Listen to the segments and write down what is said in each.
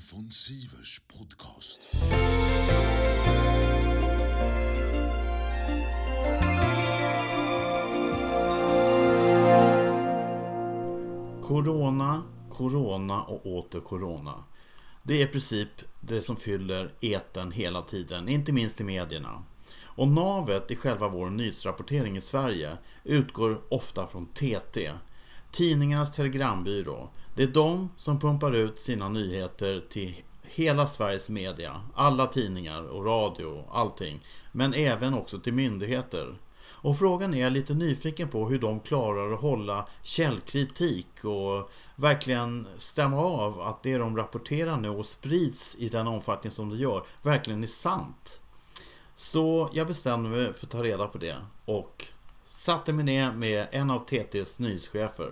von Sievers podcast. Corona, corona och åter corona. Det är i princip det som fyller eten hela tiden, inte minst i medierna. Och navet i själva vår nyhetsrapportering i Sverige utgår ofta från TT, Tidningarnas Telegrambyrå. Det är de som pumpar ut sina nyheter till hela Sveriges media, alla tidningar och radio, allting. Men även också till myndigheter. Och frågan är jag lite nyfiken på hur de klarar att hålla källkritik och verkligen stämma av att det de rapporterar nu och sprids i den omfattning som det gör verkligen är sant. Så jag bestämde mig för att ta reda på det och satte mig ner med en av TTs nyhetschefer.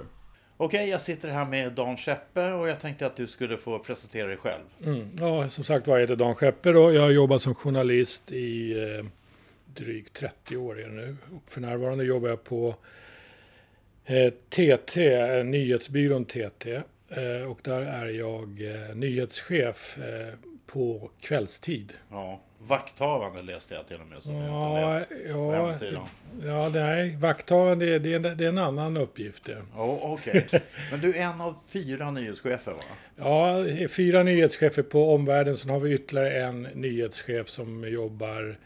Okej, jag sitter här med Dan Scheppe och jag tänkte att du skulle få presentera dig själv. Mm. Ja, som sagt var, jag heter Dan Schepper och jag har jobbat som journalist i eh, drygt 30 år är nu. Och för närvarande jobbar jag på eh, TT, eh, nyhetsbyrån TT. Eh, och där är jag eh, nyhetschef eh, på kvällstid. Ja, vakthavande läste jag till och med. Som Ja, ja, ja, nej, vakthavande det, det, är en- det är en annan uppgift. Ja, okej. Men du är en av fyra nyhetschefer va? Ja, är fyra nyhetschefer på omvärlden. Sen har vi ytterligare en nyhetschef som jobbar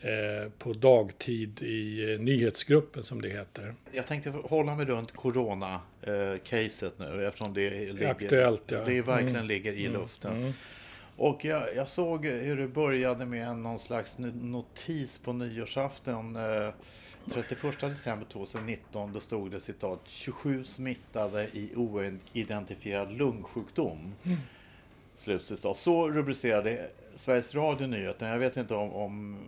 eh, på dagtid i eh, nyhetsgruppen som det heter. Jag tänkte hålla mig runt corona-caset nu eftersom det ligger, aktuellt, ja. det verkligen ligger i luften. Och jag, jag såg hur det började med någon slags notis på nyårsafton. Eh, 31 december 2019 då stod det citat 27 smittade i oidentifierad lungsjukdom. Slutcitat. Så rubricerade Sveriges Radio nyheten. Jag vet inte om, om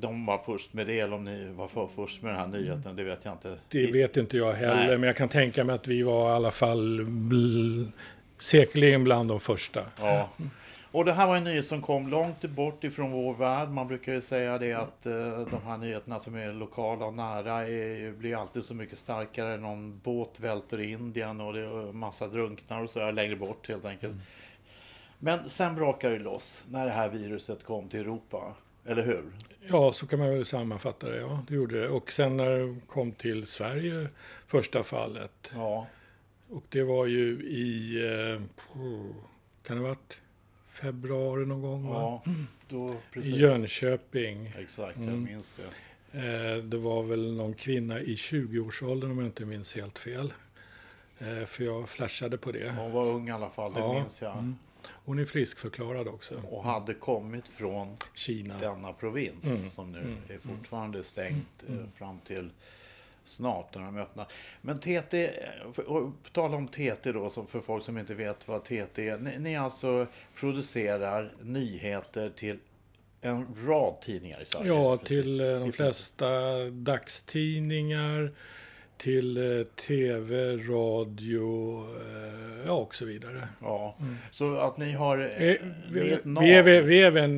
de var först med det eller om ni var för först med den här nyheten. Det vet jag inte. Det vet inte jag heller, Nej. men jag kan tänka mig att vi var i alla fall bl- säkerligen bland de första. Ja. Och det här var en nyhet som kom långt bort ifrån vår värld. Man brukar ju säga det att eh, de här nyheterna som är lokala och nära är, blir alltid så mycket starkare. Någon båt välter i Indien och det är massa drunknar och sådär längre bort helt enkelt. Men sen brakar det loss när det här viruset kom till Europa. Eller hur? Ja, så kan man väl sammanfatta det. Ja, det gjorde det. Och sen när det kom till Sverige, första fallet. Ja. Och det var ju i, eh, kan det ha varit februari någon gång? Ja, då I precis. Jönköping. Exakt, jag minns det. Eh, det var väl någon kvinna i 20-årsåldern om jag inte minns helt fel. Eh, för jag flashade på det. Hon var ung i alla fall, det Ja, minns jag. mm. Hon är friskförklarad också. Och hade kommit från Kina. denna provins Mm. som nu är fortfarande stängt eh, fram till snart när de öppnar. Men TT, och på tal om TT då, som för folk som inte vet vad TT är. Ni, ni alltså producerar nyheter till en rad tidningar i Sverige? Ja, till eh, de flesta dagstidningar, till eh, tv, radio eh, ja, och så vidare. Ja, så att ni har... eh, Vi, nav. vi, är, vi är även,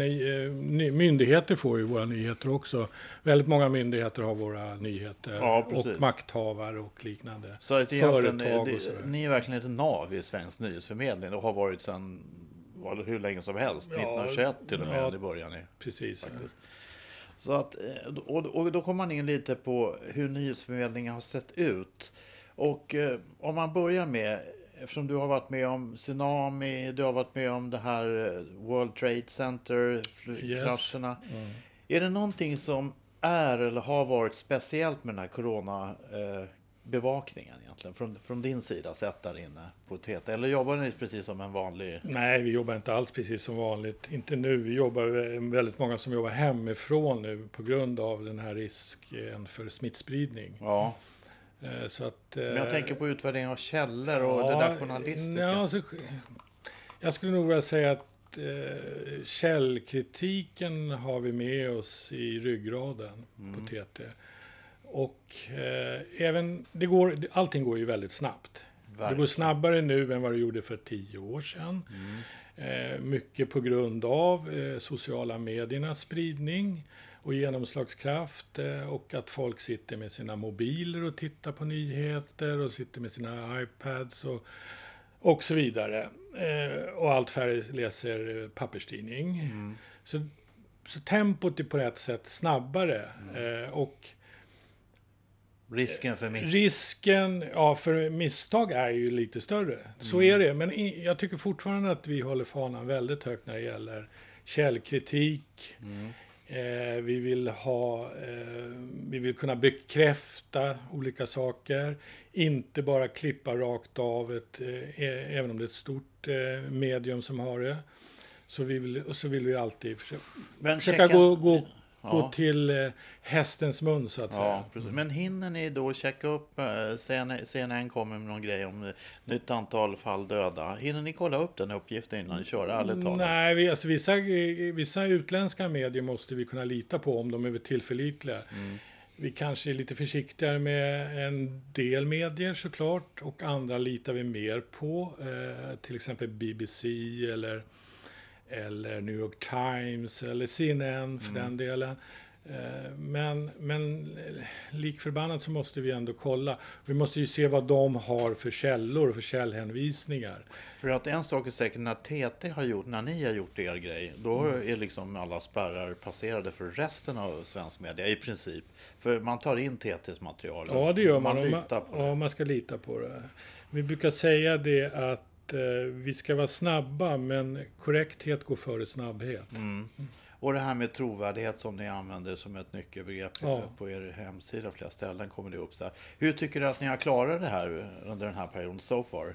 myndigheter får ju våra nyheter också. Väldigt många myndigheter har våra nyheter. Ja, och makthavare och liknande. Så att företag och sådär. ni är verkligen ett nav i svensk nyhetsförmedling och har varit sedan hur länge som helst. Ja, 1921 till och med, ja. det börjar ni. Precis. ja. Så att, eh, och, och då kommer man in lite på hur nyhetsförmedlingen har sett ut. Och eh, om man börjar med, eftersom du har varit med om tsunami, du har varit med om det här eh, World Trade Center, Yes. krascherna. Är det någonting som är eller har varit speciellt med den här corona eh, bevakningen egentligen? Från, från din sida sett där inne på TT? Eller jobbar ni precis som en vanlig... Nej, vi jobbar inte alls precis som vanligt. Inte nu. Vi jobbar väldigt många som jobbar hemifrån nu på grund av den här risken för smittspridning. Ja, Eh, Så att, men jag eh, tänker på utvärdering av källor och det där journalistiska. Ja, alltså, jag skulle nog vilja säga att eh, källkritiken har vi med oss i ryggraden Mm. på TT. Och eh, även, det går, allting går ju väldigt snabbt. Det går Verkligen. snabbare nu än vad det gjorde för tio år sedan. Eh, mycket på grund av eh, sociala mediernas spridning och genomslagskraft eh, och att folk sitter med sina mobiler och tittar på nyheter och sitter med sina iPads och och så vidare. Eh, och allt färre läser eh, papperstidning. Mm. Så, så tempot är på ett sätt snabbare. Mm. Och Risken för miss. risken ja, för misstag är ju lite större. Så Mm. är det. Men i, jag tycker fortfarande att vi håller fanan väldigt högt när det gäller källkritik. Mm. Eh, vi, vill ha, eh, vi vill kunna bekräfta olika saker. Inte bara klippa rakt av, ett, eh, eh, även om det är ett stort eh, medium som har det. Så, vi vill, och så vill vi alltid försöka, försöka gå, gå, Ja. gå till eh, hästens mun, så att säga. Ja, precis. Men hinner ni då checka upp, eh, CNN, CNN kommer med någon grej om nytt antal fall döda. Hinner ni kolla upp den uppgiften innan ni kör, ärligt talat? Nej, vi, alltså, vissa, vissa utländska medier måste vi kunna lita på om de är tillförlitliga. Mm. Vi kanske är lite försiktigare med en del medier såklart och andra litar vi mer på. Eh, till exempel BBC eller, eller New York Times eller CNN för Mm. den delen. Eh, Men, men likförbannat så måste vi ändå kolla. Vi måste ju se vad de har för källor och för källhänvisningar. För att en sak är säker, när TT har gjort, när ni har gjort er grej, då Mm. är liksom alla spärrar passerade för resten av svensk media i princip. För man tar in TTs material. Ja, det gör man. Man litar på det. Ja, man ska lita på det. Vi brukar säga det att eh, vi ska vara snabba, men korrekthet går före snabbhet. Mm. Och det här med trovärdighet som ni använder som ett nyckelbegrepp Ja. på er hemsida, flera ställen kommer det upp här. Hur tycker du att ni har klarat det här under den här perioden so far?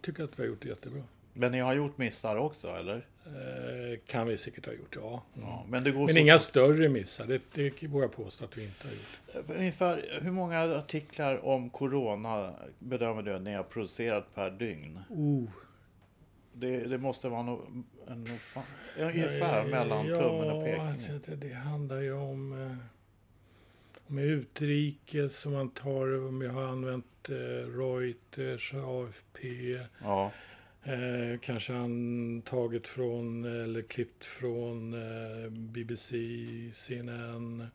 Tycker att vi har gjort det jättebra. Men ni har gjort missar också, eller? Eh, kan vi säkert ha gjort, ja. Mm. Ja, men det går Men inga större missar, det, det vågar jag påstå att vi inte har gjort. Ungefär hur många artiklar om corona bedömer du att ni har producerat per dygn? Oh. Det, det måste vara no, en, ungefär mellan ja, tummen och pekfingret. Alltså, det, det handlar ju om, eh, om utrikes, som man tar, om jag har använt eh, Reuters, AFP, Ja, Eh, kanske han tagit från eller klippt från eh, BBC, CNN,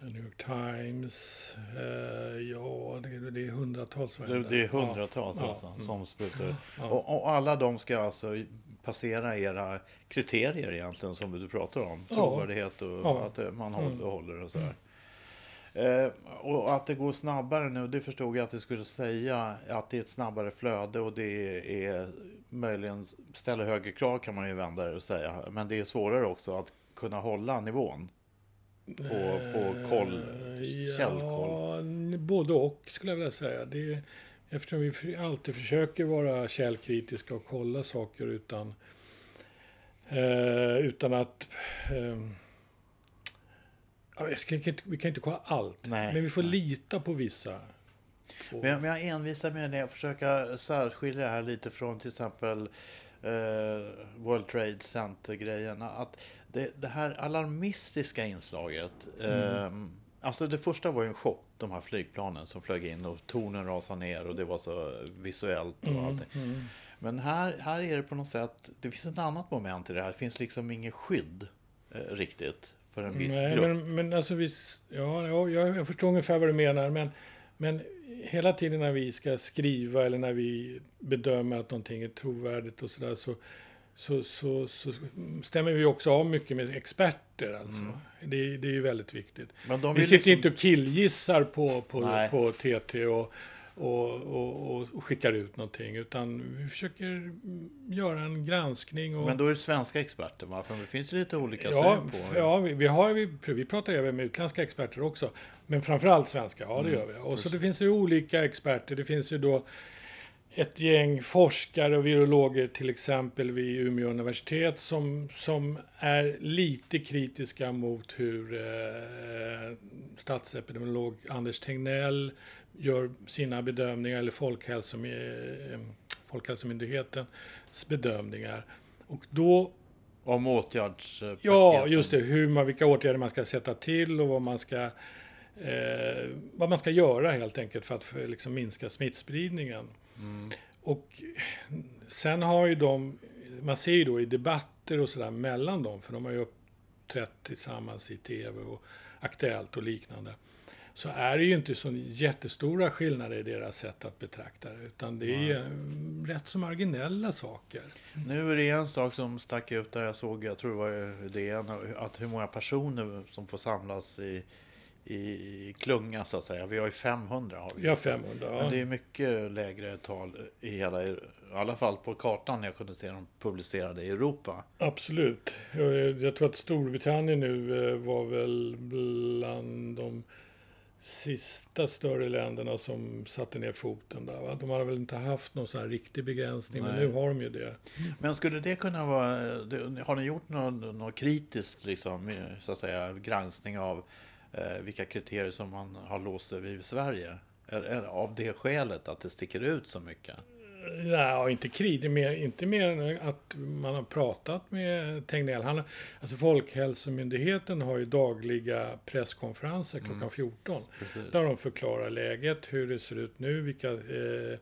New York Times. Eh, ja, det, det är hundratals. det, det är hundratals Ja, alltså, ja. som sprutar. Ja. Och, och alla de ska alltså passera era kriterier egentligen som du pratar om. Trovärdighet och att eh, man Mm. håller, håller och sådär. Eh, och att det går snabbare nu, det förstod jag att du skulle säga. Att det är ett snabbare flöde och det är möjligen ställer högre krav kan man ju vända det och säga. Men det är svårare också att kunna hålla nivån. På, på koll, Eh, källkoll. Ja, n- både och skulle jag vilja säga. Det är, eftersom vi alltid försöker vara källkritiska och kolla saker utan, eh, utan att... Eh, ska, vi kan inte kolla allt, Nej, men vi får nej. lita på vissa. På, Men jag, men jag envisar med det, att försöka särskilja det här lite från till exempel eh, World Trade Center-grejen. Att det, det här alarmistiska inslaget. Eh, alltså det första var ju en chock, de här flygplanen som flög in och tornen rasade ner och det var så visuellt och allting. mm. Men här, här är det på något sätt, det finns ett annat moment i det här. Det finns liksom inget skydd eh, riktigt för en viss Nej, grupp. men, men alltså vi, ja, ja, jag, förstår ungefär vad du menar, men, men hela tiden när vi ska skriva eller när vi bedömer att någonting är trovärdigt och sådär så, så, så, så stämmer vi också av mycket med experter. Alltså. Det, det är ju väldigt viktigt. Vi sitter liksom- inte och killgissar på, på, Nej. på TT och, och, och, och skickar ut någonting, utan vi försöker göra en granskning. Och, Men då är det svenska experter, va? För det finns lite olika Ja, syn på f- ja vi, vi, har, vi, vi pratar även med utländska experter också. Men framförallt svenska, ja det Mm, gör vi. Och så det finns ju olika experter. Det finns ju då ett gäng forskare och virologer till exempel vid Umeå universitet som, som är lite kritiska mot hur eh, statsepidemiolog Anders Tegnell gör sina bedömningar, eller Folkhälsom, eh, Folkhälsomyndighetens bedömningar. Och då Om åtgärdspaketen. Ja, just det. Hur man, vilka åtgärder man ska sätta till och vad man ska, eh, vad man ska göra helt enkelt för att för, liksom, minska smittspridningen. Och sen har ju de, man ser ju då i debatter och sådär mellan dem, för de har ju uppträtt tillsammans i tv och Aktuellt och liknande. Så är det ju inte så jättestora skillnader i deras sätt att betrakta det. Utan det är mm, rätt så marginella saker. Nu är det en sak som stack ut där jag såg, jag tror det var DN, att hur många personer som får samlas i i klunga så att säga. Vi har ju 500. Har vi. har 500, ja. Men det är mycket lägre tal i hela, i alla fall på kartan jag kunde se dem publicerade i Europa. Absolut. Jag, jag tror att Storbritannien nu eh, var väl bland de sista större länderna som satte ner foten där. Va? De har väl inte haft någon sån här riktig begränsning, Nej. men nu har de ju det. Men skulle det kunna vara, har ni gjort något, något kritiskt, liksom, så att säga, granskning av eh, vilka kriterier som man har låst sig vid i Sverige? Är, är av det skälet att det sticker ut så mycket? Nej, inte krig. Mer, inte mer än att man har pratat med Tegnell. Han, alltså Folkhälsomyndigheten har ju dagliga presskonferenser klockan mm. 14. Precis. Där de förklarar läget, hur det ser ut nu, vilka eh,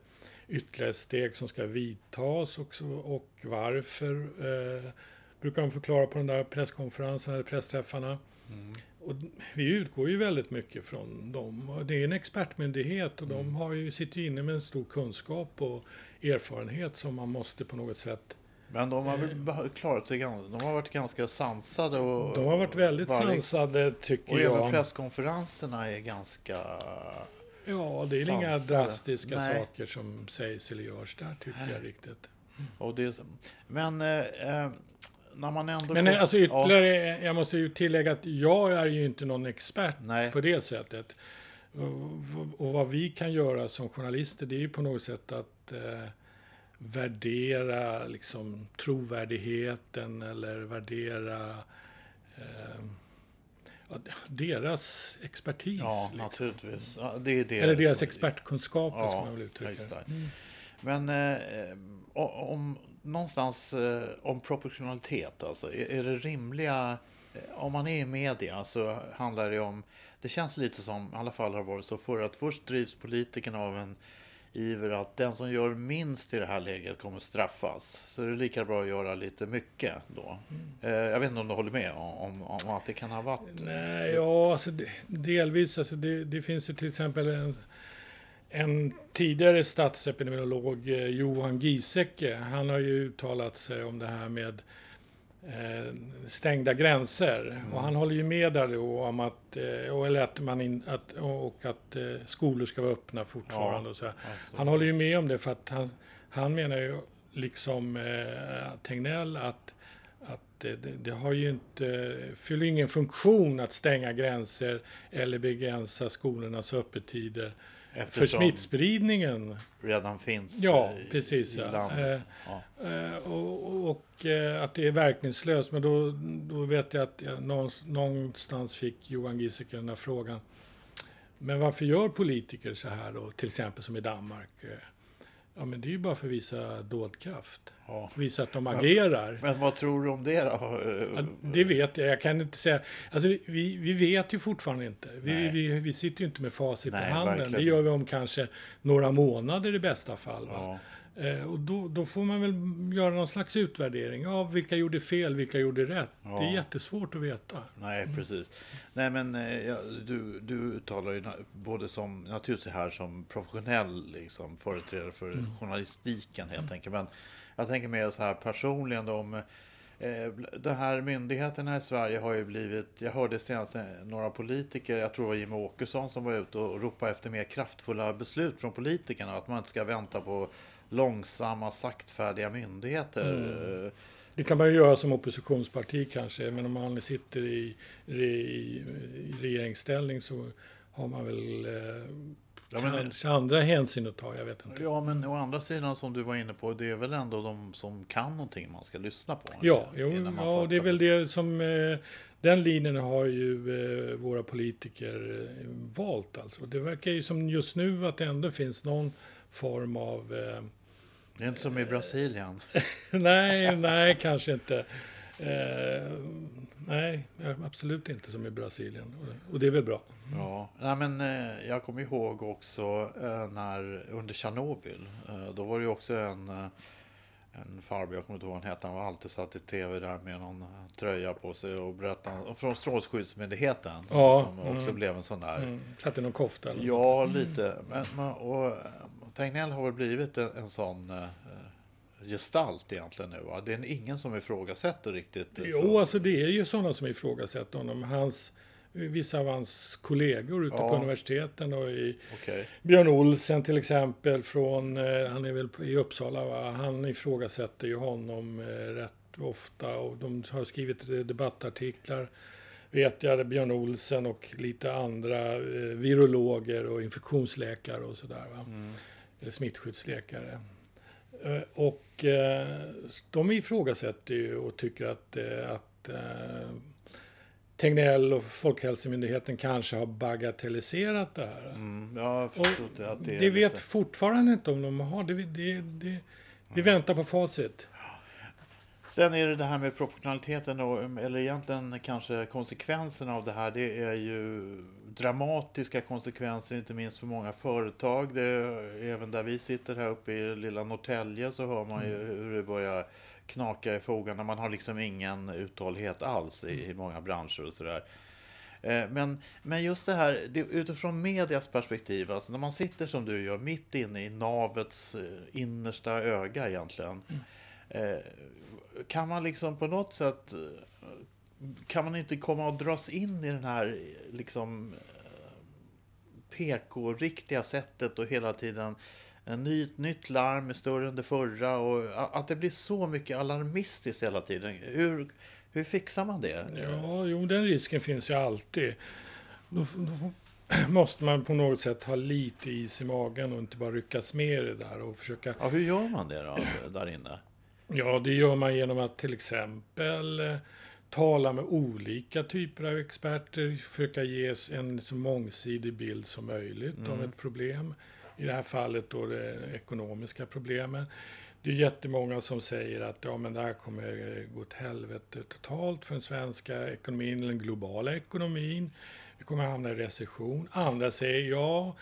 ytterligare steg som ska vidtas och, och varför. Eh, brukar de förklara på den där presskonferensen eller pressträffarna. Mm. Och vi utgår ju väldigt mycket från dem. Det är en expertmyndighet och mm. de har ju, sitter ju inne med en stor kunskap och erfarenhet som man måste på något sätt men de har väl eh, klarat sig ganska, de har varit ganska sansade och... De har varit väldigt varit, sansade tycker och jag. Och även presskonferenserna är ganska... Ja, det är sansade. inga drastiska Nej. saker som sägs eller görs där tycker Nej. jag riktigt. Och det, men eh, eh när man ändå... Men får, alltså ytterligare, ja. jag måste ju tillägga att jag är ju inte någon expert Nej. på det sättet. Och vad vi kan göra som journalister, det är ju på något sätt att eh, värdera liksom, trovärdigheten eller värdera eh, deras expertis. Ja, liksom. naturligtvis. Ja, det är deras, eller deras expertkunskaper, ja, ska man väl uttrycka det. Mm. Men eh, om någonstans eh, om proportionalitet, alltså, är, är det rimliga om man är i media så handlar det om, det känns lite som, i alla fall har varit så förr, att först drivs politikerna av en iver att den som gör minst i det här läget kommer straffas. Så det är lika bra att göra lite mycket då. Mm. jag vet inte om du håller med om, om, att det kan ha varit... Nej, ja, alltså delvis. Alltså det, det finns ju till exempel en, en tidigare statsepidemiolog, eh, Johan Giesecke, han har ju uttalat sig om det här med Eh, stängda gränser. Mm. Och han håller ju med där då om att, eh, och, eller att man in, att, och att eh, skolor ska vara öppna fortfarande. Ja, och så. Alltså. Han håller ju med om det för att han, han menar ju liksom eh, Tegnell att, att det, det, har ju inte, fyller ingen funktion att stänga gränser eller begränsa skolornas öppettider. Eftersom för smittspridningen. redan finns ja, i, precis, i ja. landet. Ja. Eh, och, och eh, att det är verkningslöst. Men då, då vet jag att jag, någonstans fick Johan Giesecke den här frågan. Men varför gör politiker så här då? Till exempel som i Danmark. Ja, men det är ju bara för att visa dådkraft. Ja. Visa att de agerar. Men vad tror du om det då? Ja, det vet jag. Jag kan inte säga. Alltså, vi, vi vet ju fortfarande inte. Vi, vi, vi sitter ju inte med facit Nej, på handen. Verkligen. Det gör vi om kanske några månader i bästa fall. Ja. Eh, och då, då, får man väl göra någon slags utvärdering av vilka gjorde fel, vilka gjorde rätt. Ja. Det är jättesvårt att veta. Nej, precis. Nej, men eh, ja, du, du uttalar ju både som, naturligtvis här som professionell liksom, företrädare för mm. journalistiken helt mm. enkelt. Men jag tänker mer så här personligen då, om eh, de här myndigheterna i Sverige har ju blivit, jag hörde senast några politiker, jag tror det var Jimmie Åkesson som var ute och ropade efter mer kraftfulla beslut från politikerna. Att man inte ska vänta på långsamma, saktfärdiga myndigheter. Mm. Det kan man ju göra som oppositionsparti kanske, men om man sitter i, i, i regeringsställning så har man väl eh, ja, men, kanske andra hänsyn att ta, jag vet inte. Ja, men å andra sidan som du var inne på, det är väl ändå de som kan någonting man ska lyssna på? Ja, jo, ja det är väl det som... Eh, den linjen har ju eh, våra politiker eh, valt alltså. Det verkar ju som just nu att det ändå finns någon form av eh, det är inte som i Brasilien. nej, nej, kanske inte. Eh, nej, absolut inte som i Brasilien. Och det är väl bra. Ja, nej, men eh, jag kommer ihåg också eh, när under Tjernobyl. Eh, då var det ju också en, eh, en farbror, jag kommer inte ihåg vad han hette, han var alltid satt i tv där med någon eh, tröja på sig och berättade, från Strålskyddsmyndigheten. Ja, som också mm. blev en sån där. Mm. Satt i någon kofta eller Ja, lite. Men, och Tegnell har väl blivit en, en sån eh, gestalt egentligen nu va? Det är ingen som ifrågasätter riktigt. eh, Jo, alltså det är ju sådana som ifrågasätter honom. Hans, vissa av hans kollegor ute Ja. på universiteten och i Okej. Björn Olsen till exempel från, eh, han är väl i Uppsala va? Han ifrågasätter ju honom eh, rätt ofta och de har skrivit eh, debattartiklar vet jag, Björn Olsen och lite andra eh, virologer och infektionsläkare och sådär. Va? Eller smittskyddsläkare. Eh, Och eh, de ifrågasätter ju och tycker att, eh, att Tegnell och Folkhälsomyndigheten kanske har bagatelliserat det här. Mm, jag har Och förstått det, att det vet lite... fortfarande inte om de har. Det, det, det, vi väntar på facit. Sen är det det här med proportionaliteten och, eller egentligen kanske konsekvenserna av det här. Det är ju dramatiska konsekvenser, inte minst för många företag. Det även där vi sitter här uppe i lilla Norrtälje så hör man ju hur det börjar knaka i fogarna. Man har liksom ingen uthållighet alls i, i många branscher och sådär. Eh, Men, men just det här, det, utifrån medias perspektiv, alltså när man sitter som du gör mitt inne i navets eh, innersta öga egentligen. Eh, kan man liksom på något sätt, eh, kan man inte komma och dras in i den här liksom eh, PK-riktiga sättet och hela tiden en ny, nytt larm är större än det förra och att det blir så mycket alarmistiskt hela tiden. Hur, hur fixar man det? Ja, jo, den risken finns ju alltid. Då, då måste man på något sätt ha lite is i magen och inte bara ryckas med i det där och försöka Ja, hur gör man det då, där inne? Ja, det gör man genom att till exempel eh, tala med olika typer av experter, försöka ge en så mångsidig bild som möjligt av ett problem. I det här fallet då det ekonomiska problemen. Det är jättemånga som säger att ja, men det här kommer eh, gå åt helvete totalt för den svenska ekonomin, eller den globala ekonomin. Vi kommer hamna i recession. Andra säger ja,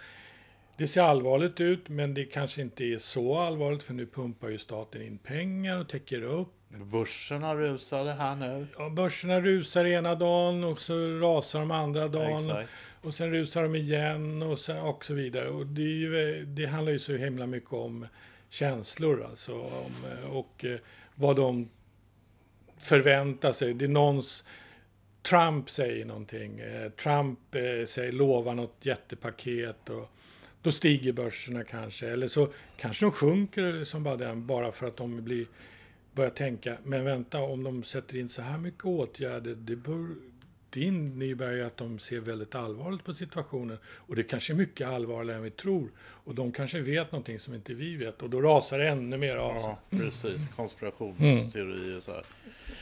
det ser allvarligt ut, men det kanske inte är så allvarligt för nu pumpar ju staten in pengar och täcker upp. Börserna rusade här nu. Ja, börserna rusar ena dagen och så rasar de andra dagen. Exakt. Och sen rusar de igen och, sen, och så vidare. Och det, är ju, det handlar ju så himla mycket om känslor alltså. Om, och eh, vad de förväntar sig. Det är någons... Trump säger någonting. Eh, Trump eh, säger, lovar något jättepaket. Och då stiger börserna kanske. Eller så kanske de sjunker som bara den. Bara för att de blir, börjar tänka. Men vänta, om de sätter in så här mycket åtgärder. Det, bör, det innebär ju att de ser väldigt allvarligt på situationen. Och det kanske är mycket allvarligare än vi tror. Och de kanske vet någonting som inte vi vet. Och då rasar det ännu mer av sig. Ja, precis. Konspirationsteorier och så här.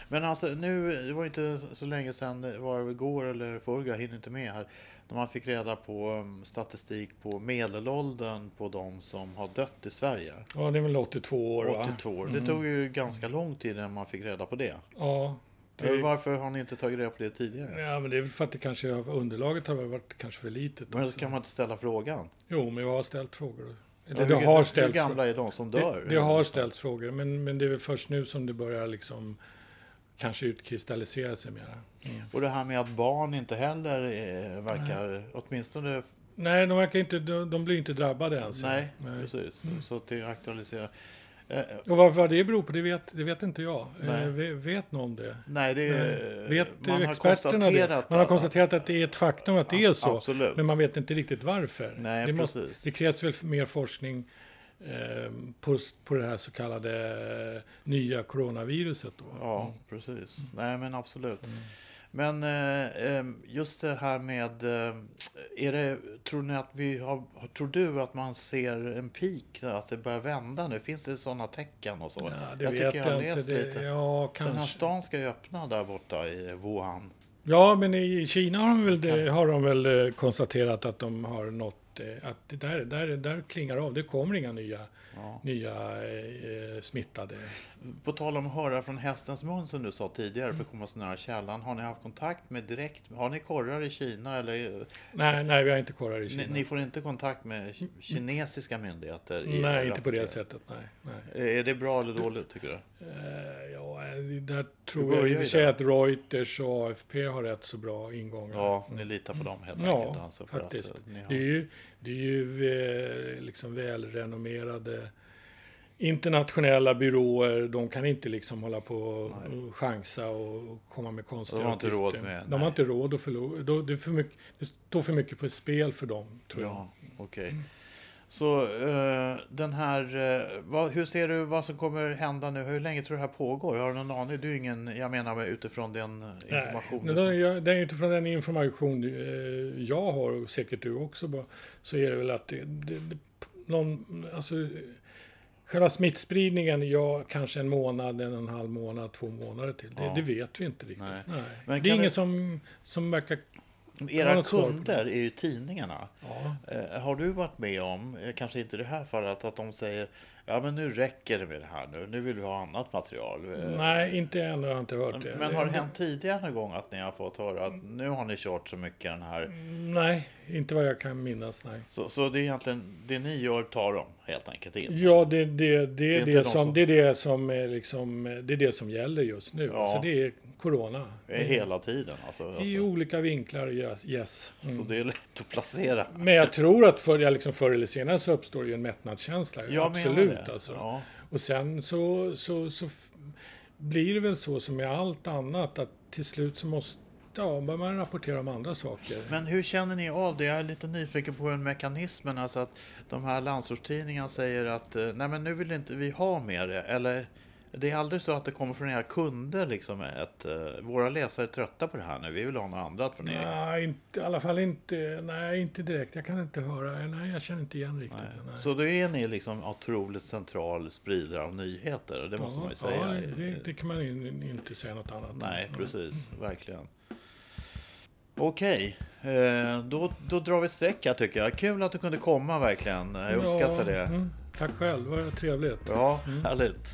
Men alltså nu, det var inte så länge sedan, var det igår eller förrgår, jag hinner inte med här. När man fick reda på um, statistik på medelåldern på de som har dött i Sverige. Ja, det är väl 82 år va? 82 år. Det tog ju ganska lång tid innan man fick reda på det. Ja. Det... Varför har ni inte tagit reda på det tidigare? ja, men det är för att det kanske, underlaget har varit kanske för litet. Men så kan man inte ställa frågan. Jo, men jag har ställt frågor. Eller det hur, har hur ställts gamla är de som dör? Det, det har ställts frågor, men, men det är väl först nu som det börjar liksom kanske utkristallisera sig mera. Mm. Och det här med att barn inte heller eh, verkar, åtminstone Nej, de verkar inte, de, de blir inte drabbade ens. Nej, Nej. precis. Så att det aktualiserar. Eh, Och vad, vad det beror på, det vet, det vet inte jag. Nej. Eh, ve- vet någon det? nej, det är... Vet man har experterna det? konstaterat Man har konstaterat att det är ett faktum att det är så. Absolut. Men man vet inte riktigt varför. Nej, det, måste, det krävs väl mer forskning eh, på, på det här så kallade eh, nya coronaviruset. Då. Ja, precis. Mm. Nej, men absolut. Men eh, eh, just det här med... eh, Är det, tror, ni att vi har, tror du att man ser en peak, att det börjar vända nu? Finns det sådana tecken och så? Ja, det jag vet tycker jag har läst. Det, lite. ja, Den här kanske. stan ska ju öppna där borta i Wuhan. Ja, men i Kina har de väl, det, har de väl konstaterat att de har nått att, att det där, där, där klingar av. Det kommer inga nya, Ja. nya eh, smittade. På tal om att höra från hästens mun som du sa tidigare för att komma så nära källan. Har ni haft kontakt med direkt, har ni korrar i Kina eller? Nej, nej, vi har inte korrar i Ni, Kina. ni får inte kontakt med ki- kinesiska myndigheter? nej, inte på det sättet. Nej, nej. Är det bra eller dåligt tycker du? Eh, ja, där tror jag i och för sig att Reuters och AFP har rätt så bra ingångar. Ja, ni litar på dem helt Ja, enkelt? Alltså, för faktiskt. Att, eh, har... Det är ju, det är ju eh, liksom välrenommerade internationella byråer. De kan inte liksom hålla på och chansa och komma med konstiga De har inte råd med- De har nej. inte råd att förlora. Det, är för mycket, det står för mycket på spel för dem, tror jag. Ja, okej. Så eh, den här, eh, vad, hur ser du vad som kommer hända nu? Hur länge tror du det här pågår? Har du någon aning? Du är ingen, jag menar utifrån den Nej, informationen. det är utifrån den information eh, jag har och säkert du också bara, så är det väl att det, det, det, någon, alltså, själva smittspridningen, ja kanske en månad, en och en halv månad, två månader till. Det, Ja. det vet vi inte riktigt. Nej. Nej. Det är ingen det- som, som verkar... Era kunder är ju tidningarna. Ja. Eh, har du varit med om, eh, kanske inte i det här fallet, att de säger Ja men nu räcker det med det här nu, nu vill vi ha annat material. Eh, Nej, inte än har jag inte hört det. Men har det hänt tidigare någon gång att ni har fått höra att nu har ni kört så mycket den här Nej, inte vad jag kan minnas. Nej. Så, så det är egentligen det ni gör tar de helt enkelt in. Ja, det, det, det, är det, de som, som- det, är det, som är liksom, det är det som gäller just nu. Ja. Alltså det är corona. Hela tiden alltså. I alltså. olika vinklar, yes. yes. Så Mm. det är lätt att placera. Men jag tror att för, liksom förr eller senare så uppstår ju en mättnadskänsla. Jag Absolut. Det. Alltså. Ja. Och sen så, så, så blir det väl så som med allt annat att till slut så måste ja, man rapportera om andra saker. Men hur känner ni av det? Jag är lite nyfiken på den mekanismen. Alltså att de här landsortstidningarna säger att eh, nej men nu vill inte vi ha mer. Eller det är aldrig så att det kommer från era kunder liksom ett, eh, våra läsare är trötta på det här nu. Vi vill ha något annat från er. Nej, inte, i alla fall inte, nej, inte direkt. Jag kan inte höra, nej, jag känner inte igen riktigt. Nej. Så då är ni liksom otroligt central spridare av nyheter. Det måste man ju säga. Ja, det, det, det kan man ju inte säga något annat. Nej, precis. Verkligen. Okej, eh, då, då drar vi streck här tycker jag. Kul att du kunde komma verkligen. Jag uppskattar det. mm, tack själv, vad trevligt. Ja, härligt.